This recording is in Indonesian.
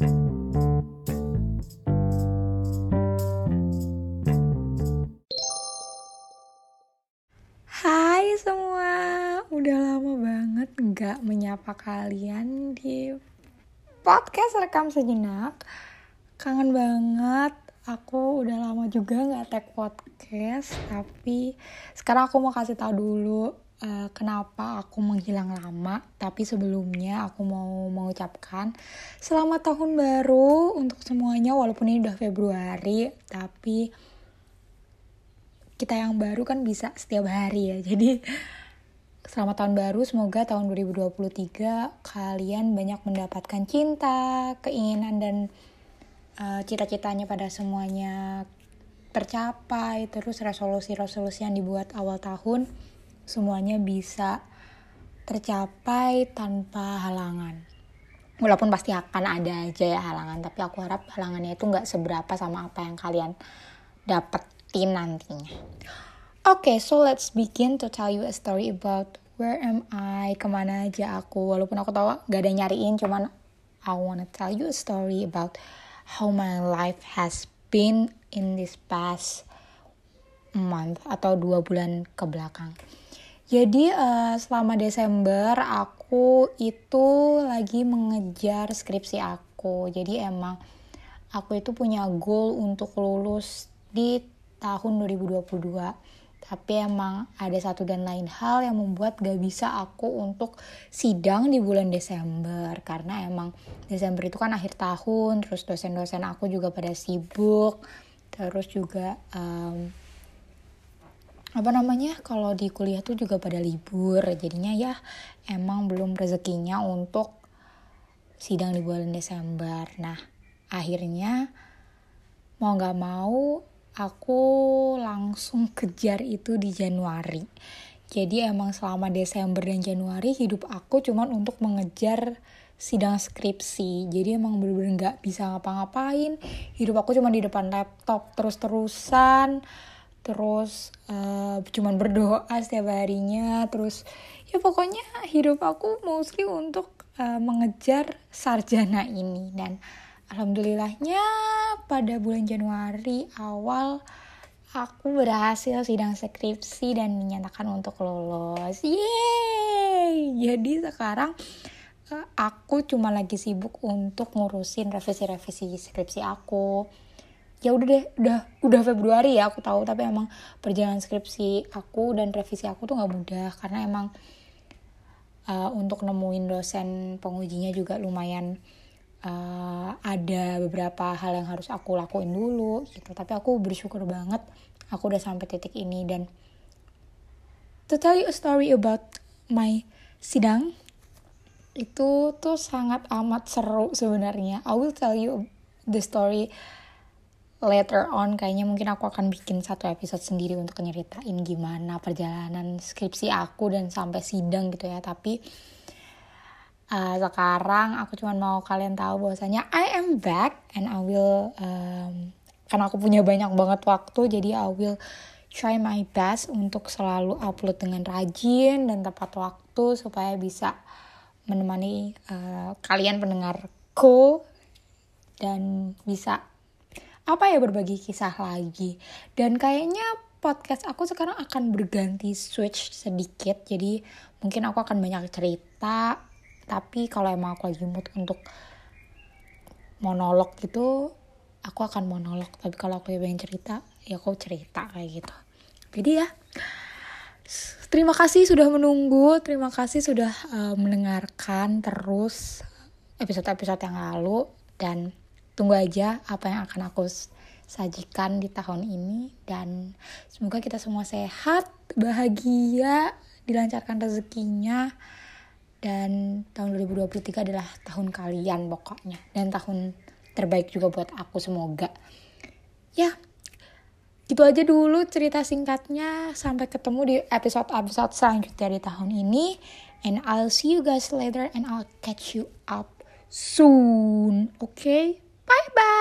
Hai semua, udah lama banget nggak menyapa kalian di podcast rekam sejenak. Kangen banget, aku udah lama juga nggak tag podcast, tapi sekarang aku mau kasih tahu dulu uh, kenapa aku menghilang lama. Tapi sebelumnya aku mau mengucapkan selamat tahun baru untuk semuanya, walaupun ini udah Februari, tapi kita yang baru kan bisa setiap hari ya. Jadi selamat tahun baru, semoga tahun 2023 kalian banyak mendapatkan cinta, keinginan dan uh, cita-citanya pada semuanya tercapai, terus resolusi-resolusi yang dibuat awal tahun semuanya bisa tercapai tanpa halangan. Walaupun pasti akan ada aja ya halangan, tapi aku harap halangannya itu nggak seberapa sama apa yang kalian dapat nantinya. Oke, okay, so let's begin to tell you a story about where am I, ke mana aja aku. Walaupun aku tahu gak ada nyariin, cuman I wanna tell you a story about how my life has been in this past month atau dua bulan ke belakang. Jadi uh, selama Desember aku itu lagi mengejar skripsi aku. Jadi emang aku itu punya goal untuk lulus di tahun 2022 tapi emang ada satu dan lain hal yang membuat gak bisa aku untuk sidang di bulan Desember. Karena emang Desember itu kan akhir tahun terus dosen-dosen aku juga pada sibuk. Terus juga um, apa namanya kalau di kuliah tuh juga pada libur jadinya ya emang belum rezekinya untuk sidang di bulan Desember nah akhirnya mau gak mau aku langsung kejar itu di Januari. Jadi emang selama Desember dan Januari hidup aku cuman untuk mengejar sidang skripsi. Jadi emang bener-bener gak bisa ngapa-ngapain. Hidup aku cuma di depan laptop terus-terusan. Terus uh, cuman berdoa setiap harinya. Terus ya pokoknya hidup aku mostly untuk uh, mengejar sarjana ini. Dan alhamdulillahnya pada bulan Januari awal aku berhasil sidang skripsi dan dinyatakan untuk lulus. Yeay! Jadi sekarang eh, aku cuma lagi sibuk untuk ngurusin revisi-revisi skripsi aku. Ya udah deh, udah udah Februari ya aku tahu, tapi emang perjalanan skripsi aku dan revisi aku tuh nggak mudah. Karena emang uh, untuk nemuin dosen pengujinya juga lumayan uh, ada beberapa hal yang harus aku lakuin dulu gitu. Tapi aku bersyukur banget aku udah sampai titik ini. Dan to tell you a story about my sidang itu tuh sangat amat seru sebenarnya. I will tell you the story later on kayaknya mungkin aku akan bikin satu episode sendiri untuk nyeritain gimana perjalanan skripsi aku dan sampai sidang gitu ya. Tapi uh, sekarang aku cuma mau kalian tahu bahwasanya I am back and I will um, karena aku punya banyak banget waktu jadi I will try my best untuk selalu upload dengan rajin dan tepat waktu supaya bisa menemani uh, kalian pendengarku dan bisa apa ya berbagi kisah lagi. Dan kayaknya podcast aku sekarang akan berganti switch sedikit. Jadi mungkin aku akan banyak cerita. Tapi kalau emang aku lagi mood untuk monolog gitu aku akan monolog. Tapi kalau aku pengen cerita ya aku cerita kayak gitu. Jadi ya terima kasih sudah menunggu. Terima kasih sudah uh, mendengarkan terus episode-episode yang lalu. Dan tunggu aja apa yang akan aku sajikan di tahun ini dan semoga kita semua sehat bahagia dilancarkan rezekinya. Dan tahun 2023 adalah tahun kalian pokoknya. Dan tahun terbaik juga buat aku semoga. Ya gitu aja dulu cerita singkatnya. Sampai ketemu di episode-episode selanjutnya di tahun ini. And I'll see you guys later and I'll catch you up soon. Okay bye bye